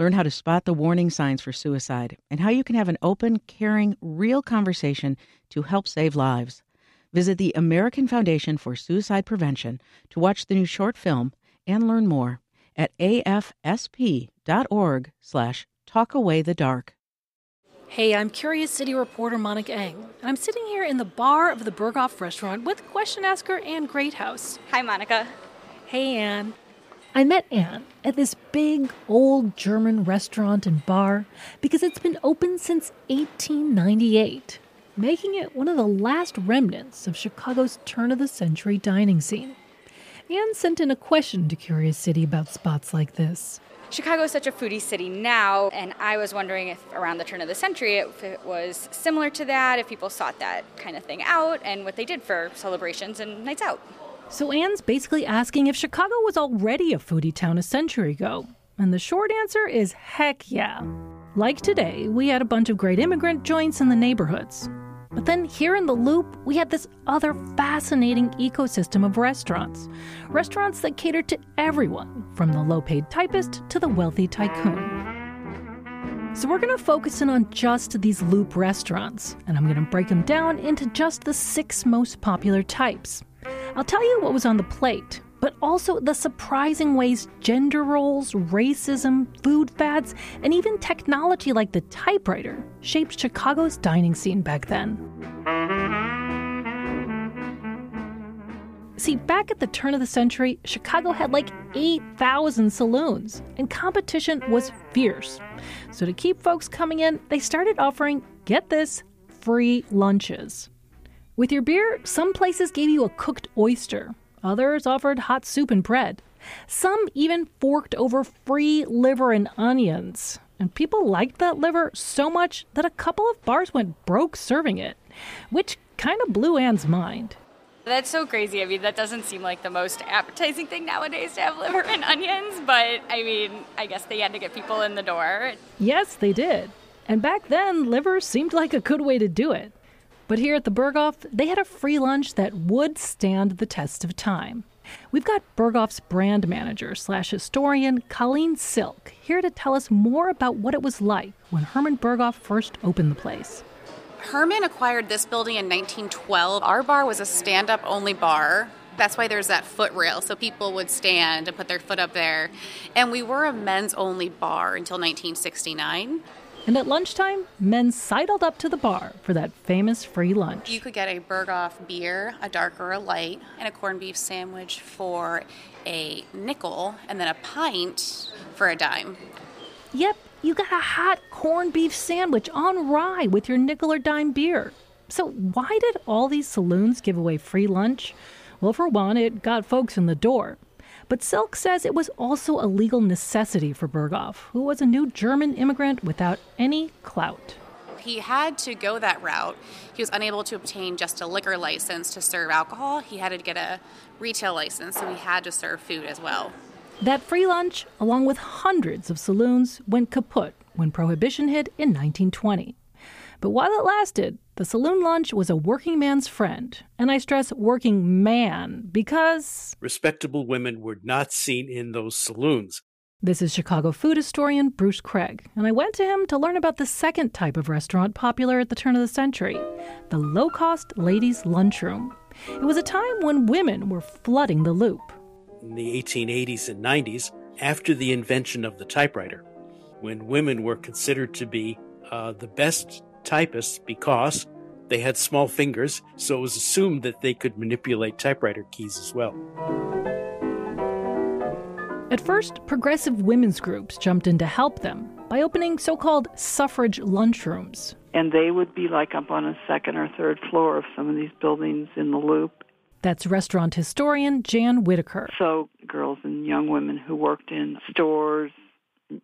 Learn how to spot the warning signs for suicide and how you can have an open, caring, real conversation to help save lives. Visit the American Foundation for Suicide Prevention to watch the new short film and learn more at afsp.org slash talkawaythedark. Hey, I'm Curious City reporter Monica Eng, and I'm sitting here in the bar of the Berghoff restaurant with question asker Anne Greathouse. Hi, Monica. Hey, Anne. I met Anne at this big old German restaurant and bar because it's been open since 1898, making it one of the last remnants of Chicago's turn of the century dining scene. Anne sent in a question to Curious City about spots like this. Chicago is such a foodie city now, and I was wondering if around the turn of the century if it was similar to that, if people sought that kind of thing out, and what they did for celebrations and nights out. So Anne's basically asking if Chicago was already a foodie town a century ago. And the short answer is heck yeah. Like today, we had a bunch of great immigrant joints in the neighborhoods. But then here in the Loop, we had this other fascinating ecosystem of restaurants. Restaurants that cater to everyone, from the low paid typist to the wealthy tycoon. So we're going to focus in on just these Loop restaurants, and I'm going to break them down into just the six most popular types. I'll tell you what was on the plate, but also the surprising ways gender roles, racism, food fads, and even technology like the typewriter shaped Chicago's dining scene back then. See, back at the turn of the century, Chicago had like 8,000 saloons, and competition was fierce. So, to keep folks coming in, they started offering, get this, free lunches. With your beer, some places gave you a cooked oyster, others offered hot soup and bread. Some even forked over free liver and onions. And people liked that liver so much that a couple of bars went broke serving it, which kind of blew Anne's mind. That's so crazy. I mean, that doesn't seem like the most appetizing thing nowadays to have liver and onions, but I mean, I guess they had to get people in the door. Yes, they did. And back then, liver seemed like a good way to do it. But here at the Berghoff, they had a free lunch that would stand the test of time. We've got Berghoff's brand manager slash historian Colleen Silk here to tell us more about what it was like when Herman Berghoff first opened the place. Herman acquired this building in 1912. Our bar was a stand up only bar. That's why there's that foot rail, so people would stand and put their foot up there. And we were a men's only bar until 1969. And at lunchtime, men sidled up to the bar for that famous free lunch. You could get a Berghoff beer, a dark or a light, and a corned beef sandwich for a nickel, and then a pint for a dime. Yep, you got a hot corned beef sandwich on rye with your nickel or dime beer. So, why did all these saloons give away free lunch? Well, for one, it got folks in the door. But Silk says it was also a legal necessity for Berghoff, who was a new German immigrant without any clout. He had to go that route. He was unable to obtain just a liquor license to serve alcohol. He had to get a retail license, so he had to serve food as well. That free lunch, along with hundreds of saloons, went kaput when Prohibition hit in 1920. But while it lasted, the saloon lunch was a working man's friend. And I stress working man because respectable women were not seen in those saloons. This is Chicago food historian Bruce Kraig, and I went to him to learn about the second type of restaurant popular at the turn of the century the low cost ladies' lunchroom. It was a time when women were flooding the loop. In the 1880s and 90s, after the invention of the typewriter, when women were considered to be uh, the best typists because they had small fingers, so it was assumed that they could manipulate typewriter keys as well. At first, progressive women's groups jumped in to help them by opening so called suffrage lunchrooms. And they would be like up on a second or third floor of some of these buildings in the loop. That's restaurant historian Jan Whitaker. So, girls and young women who worked in stores,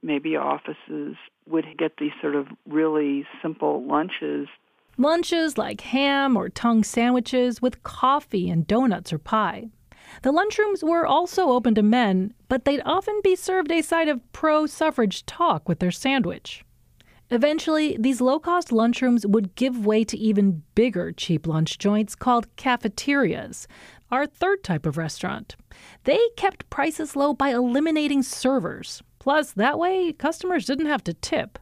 maybe offices, would get these sort of really simple lunches Lunches like ham or tongue sandwiches with coffee and donuts or pie. The lunchrooms were also open to men, but they'd often be served a side of pro suffrage talk with their sandwich. Eventually, these low cost lunchrooms would give way to even bigger cheap lunch joints called cafeterias, our third type of restaurant. They kept prices low by eliminating servers. Plus, that way, customers didn't have to tip.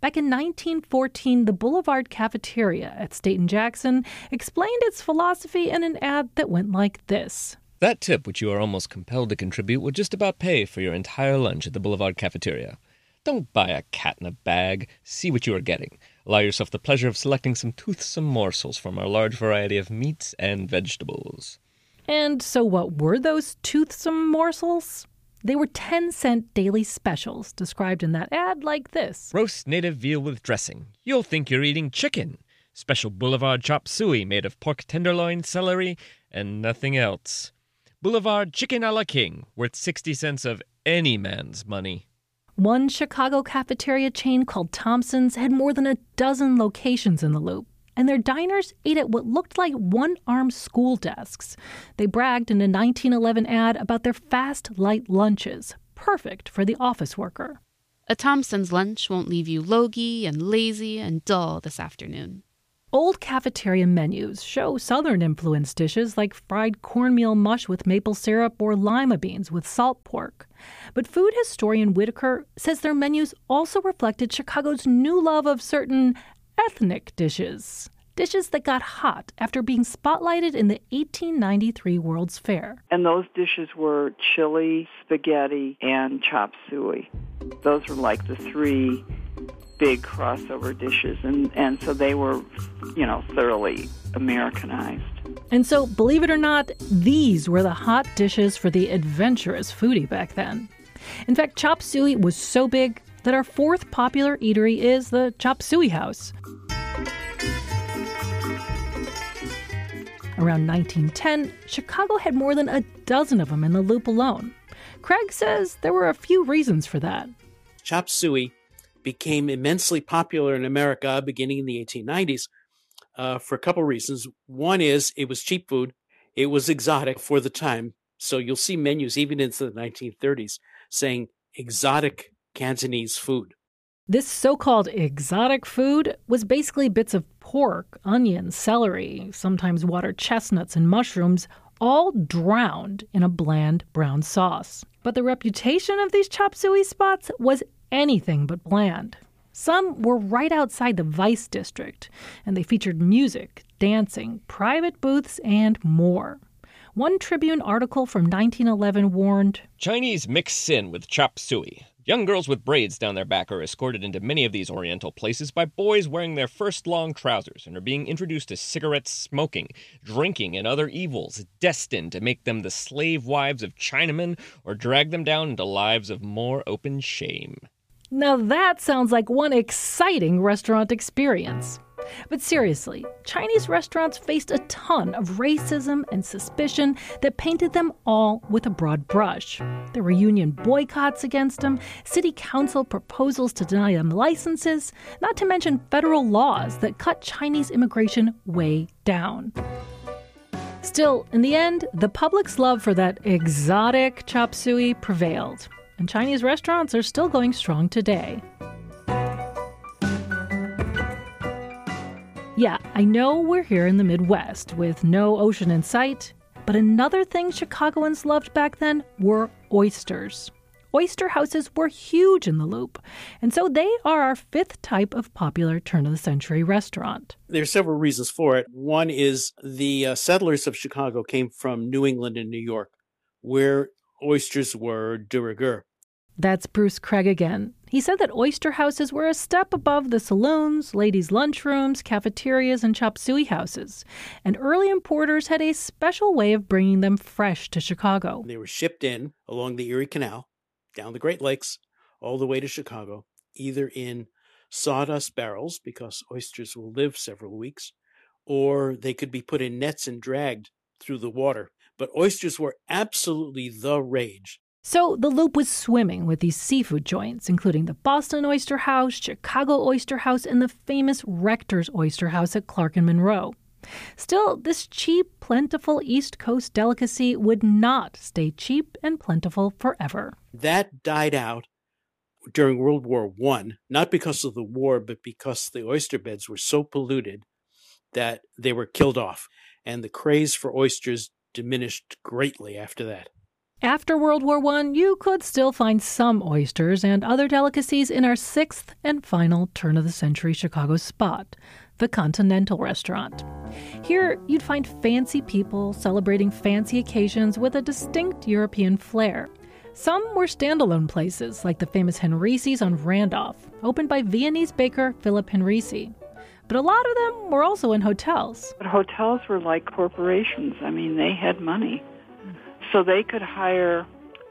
Back in 1914, the Boulevard Cafeteria at State and Jackson explained its philosophy in an ad that went like this That tip, which you are almost compelled to contribute, would just about pay for your entire lunch at the Boulevard Cafeteria. Don't buy a cat in a bag. See what you are getting. Allow yourself the pleasure of selecting some toothsome morsels from our large variety of meats and vegetables. And so, what were those toothsome morsels? They were 10 cent daily specials, described in that ad like this Roast native veal with dressing. You'll think you're eating chicken. Special Boulevard chop suey made of pork tenderloin, celery, and nothing else. Boulevard chicken a la king, worth 60 cents of any man's money. One Chicago cafeteria chain called Thompson's had more than a dozen locations in the loop and their diners ate at what looked like one armed school desks. They bragged in a 1911 ad about their fast, light lunches, perfect for the office worker. A Thompson's lunch won't leave you logy and lazy and dull this afternoon. Old cafeteria menus show Southern influenced dishes like fried cornmeal mush with maple syrup or lima beans with salt pork. But food historian Whitaker says their menus also reflected Chicago's new love of certain ethnic dishes. Dishes that got hot after being spotlighted in the 1893 World's Fair. And those dishes were chili, spaghetti, and chop suey. Those were like the three big crossover dishes, and, and so they were, you know, thoroughly Americanized. And so, believe it or not, these were the hot dishes for the adventurous foodie back then. In fact, chop suey was so big that our fourth popular eatery is the Chop Suey House. Around 1910, Chicago had more than a dozen of them in the loop alone. Kraig says there were a few reasons for that. Chop suey became immensely popular in America beginning in the 1890s uh, for a couple reasons. One is it was cheap food, it was exotic for the time. So you'll see menus even into the 1930s saying exotic Cantonese food. This so called exotic food was basically bits of pork, onions, celery, sometimes water chestnuts, and mushrooms, all drowned in a bland brown sauce. But the reputation of these chop suey spots was anything but bland. Some were right outside the Vice District, and they featured music, dancing, private booths, and more. One Tribune article from 1911 warned Chinese mix sin with chop suey. Young girls with braids down their back are escorted into many of these Oriental places by boys wearing their first long trousers and are being introduced to cigarette smoking, drinking, and other evils destined to make them the slave wives of Chinamen or drag them down into lives of more open shame. Now that sounds like one exciting restaurant experience. But seriously, Chinese restaurants faced a ton of racism and suspicion that painted them all with a broad brush. There were union boycotts against them, city council proposals to deny them licenses, not to mention federal laws that cut Chinese immigration way down. Still, in the end, the public's love for that exotic chop suey prevailed, and Chinese restaurants are still going strong today. Yeah, I know we're here in the Midwest with no ocean in sight, but another thing Chicagoans loved back then were oysters. Oyster houses were huge in the loop, and so they are our fifth type of popular turn of the century restaurant. There are several reasons for it. One is the uh, settlers of Chicago came from New England and New York, where oysters were de rigueur. That's Bruce Kraig again. He said that oyster houses were a step above the saloons, ladies' lunchrooms, cafeterias, and chop suey houses, and early importers had a special way of bringing them fresh to Chicago. They were shipped in along the Erie Canal, down the Great Lakes, all the way to Chicago, either in sawdust barrels, because oysters will live several weeks, or they could be put in nets and dragged through the water. But oysters were absolutely the rage So the loop was swimming with these seafood joints, including the Boston Oyster House, Chicago Oyster House, and the famous Rector's Oyster House at Clark and Monroe. Still, this cheap, plentiful East Coast delicacy would not stay cheap and plentiful forever. That died out during World War One, not because of the war, but because the oyster beds were so polluted that they were killed off, and the craze for oysters diminished greatly after that. After World War I, you could still find some oysters and other delicacies in our sixth and final turn of the century Chicago spot, the Continental Restaurant. Here, you'd find fancy people celebrating fancy occasions with a distinct European flair. Some were standalone places, like the famous Henrici's on Randolph, opened by Viennese baker Philip Henrici. But a lot of them were also in hotels. But hotels were like corporations. I mean, they had money. So they could hire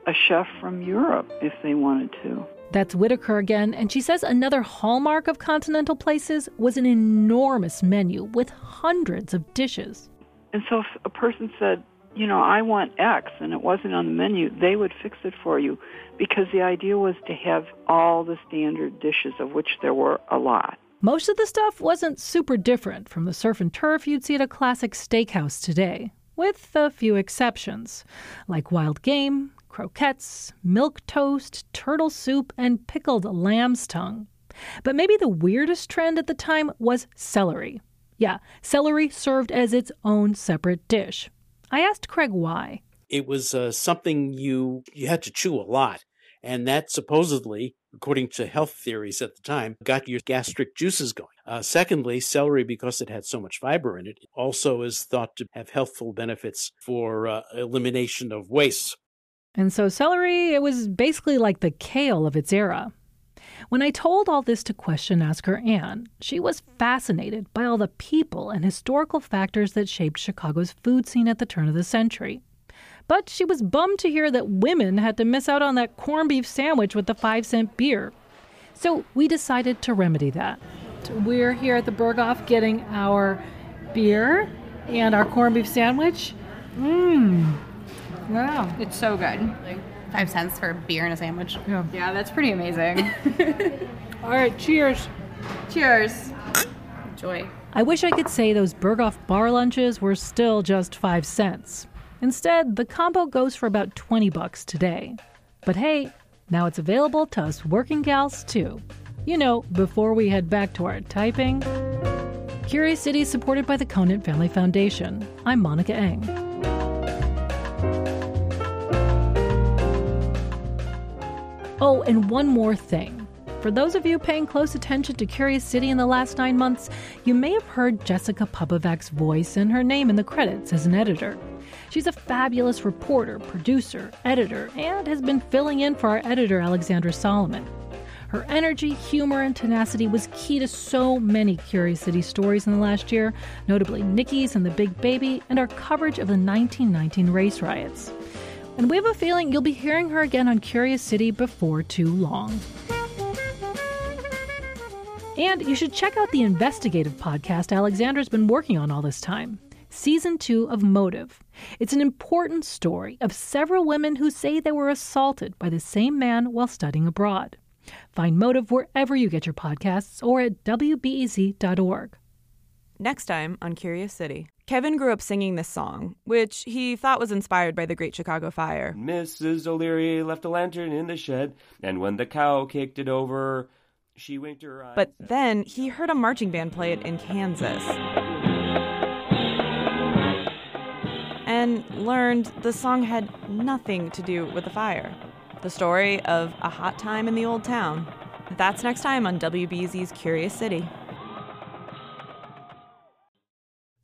a chef from Europe if they wanted to. That's Whitaker again, and she says another hallmark of continental places was an enormous menu with hundreds of dishes. And so if a person said, you know, I want X and it wasn't on the menu, they would fix it for you because the idea was to have all the standard dishes, of which there were a lot. Most of the stuff wasn't super different from the surf and turf you'd see at a classic steakhouse today with a few exceptions, like wild game, croquettes, milk toast, turtle soup, and pickled lamb's tongue. But maybe the weirdest trend at the time was celery. Yeah, celery served as its own separate dish. I asked Kraig why. It was uh, something you you had to chew a lot, and that supposedly according to health theories at the time, got your gastric juices going. Uh, secondly, celery, because it had so much fiber in it, also is thought to have healthful benefits for uh, elimination of waste. And so, celery, it was basically like the kale of its era. When I told all this to question asker Anne, she was fascinated by all the people and historical factors that shaped Chicago's food scene at the turn of the century. But she was bummed to hear that women had to miss out on that corned beef sandwich with the five cent beer. So we decided to remedy that. We're here at the Berghoff getting our beer and our corned beef sandwich. Mmm. Wow. It's so good. Five cents for a beer and a sandwich. Yeah, yeah that's pretty amazing. All right, cheers. Cheers. Joy. I wish I could say those Berghoff bar lunches were still just five cents. Instead, the combo goes for about 20 bucks today. But hey, now it's available to us working gals too. You know, before we head back to our typing. Curious City is supported by the Conant Family Foundation. I'm Monica Eng. Oh, and one more thing. For those of you paying close attention to Curious City in the last nine months, you may have heard Jessica Pupovac's voice and her name in the credits as an editor. She's a fabulous reporter, producer, editor, and has been filling in for our editor, Alexandra Solomon. Her energy, humor, and tenacity was key to so many Curious City stories in the last year, notably Nikki's and the Big Baby, and our coverage of the 1919 race riots. And we have a feeling you'll be hearing her again on Curious City before too long. And you should check out the investigative podcast Alexandra's been working on all this time season two of Motive. It's an important story of several women who say they were assaulted by the same man while studying abroad. Find Motive wherever you get your podcasts or at WBEZ.org. Next time on Curious City. Kevin grew up singing this song, which he thought was inspired by the Great Chicago Fire. Mrs. O'Leary left a lantern in the shed, and when the cow kicked it over, she winked her eyes. But then he heard a marching band play it in Kansas. And learned the song had nothing to do with the fire. The story of a hot time in the old town. That's next time on WBEZ's Curious City.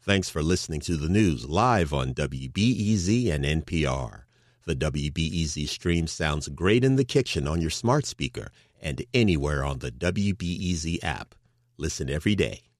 Thanks for listening to the news live on WBEZ and NPR. The WBEZ stream sounds great in the kitchen on your smart speaker and anywhere on the WBEZ app. Listen every day.